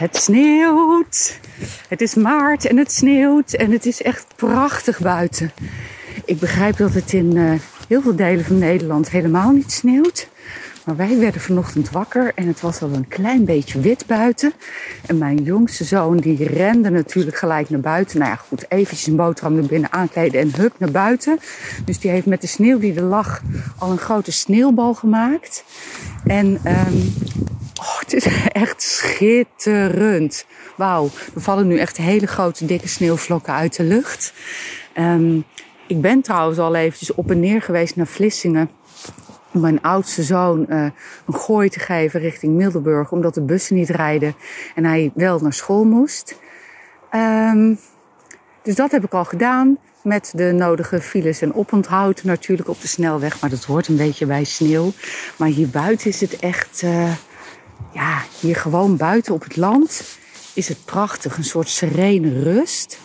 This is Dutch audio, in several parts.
Het sneeuwt. Het is maart en het sneeuwt en het is echt prachtig buiten. Ik begrijp dat het in uh, heel veel delen van Nederland helemaal niet sneeuwt. Maar wij werden vanochtend wakker en het was al een klein beetje wit buiten. En mijn jongste zoon die rende natuurlijk gelijk naar buiten. Nou ja, goed, eventjes een boterham er binnen aankleden en hup naar buiten. Dus die heeft met de sneeuw die er lag al een grote sneeuwbal gemaakt. En um, echt schitterend. Wauw, er vallen nu echt hele grote dikke sneeuwvlokken uit de lucht. Um, ik ben trouwens al eventjes op en neer geweest naar Vlissingen om mijn oudste zoon uh, een gooi te geven richting Middelburg, omdat de bussen niet rijden en hij wel naar school moest. Um, dus dat heb ik al gedaan met de nodige files en oponthoud natuurlijk op de snelweg, maar dat hoort een beetje bij sneeuw. Maar hier buiten is het echt, uh, ja, hier gewoon buiten op het land is het prachtig, een soort serene rust.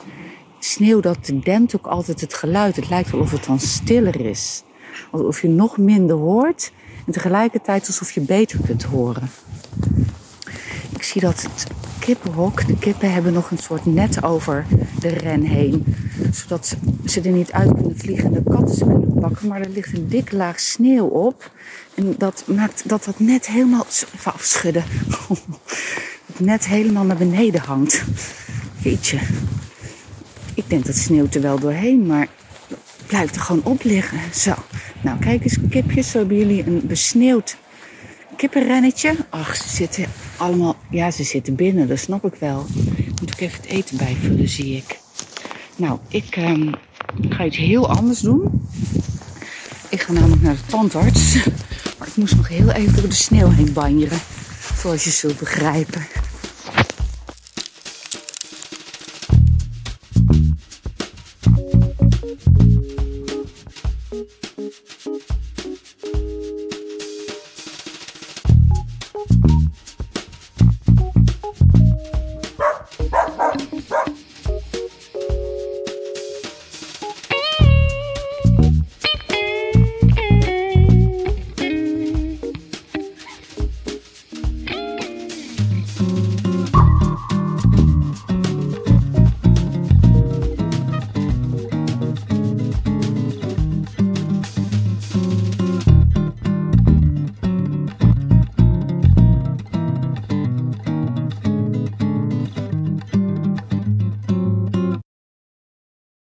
Sneeuw dat dempt ook altijd het geluid. Het lijkt wel of het dan stiller is. Alsof je nog minder hoort en tegelijkertijd alsof je beter kunt horen. Ik zie dat het kippenhok, de kippen hebben nog een soort net over de ren heen. Zodat ze er niet uit kunnen vliegen en de katten ze kunnen pakken. Maar er ligt een dikke laag sneeuw op. En dat maakt dat dat net helemaal... Even afschudden. het net helemaal naar beneden hangt. Jeetje. Ik denk dat sneeuwt er wel doorheen, maar blijft er gewoon op liggen. Zo. Nou, kijk eens, kipjes. Zo hebben jullie een besneeuwd kippenrennetje. Ach, ze zitten allemaal... Ja, ze zitten binnen, dat snap ik wel. Moet ik even het eten bijvullen, zie ik. Nou, ik um, ga iets heel anders doen. Ik ga namelijk naar de tandarts. Maar ik moest nog heel even door de sneeuw heen banjeren. Zoals je zult begrijpen.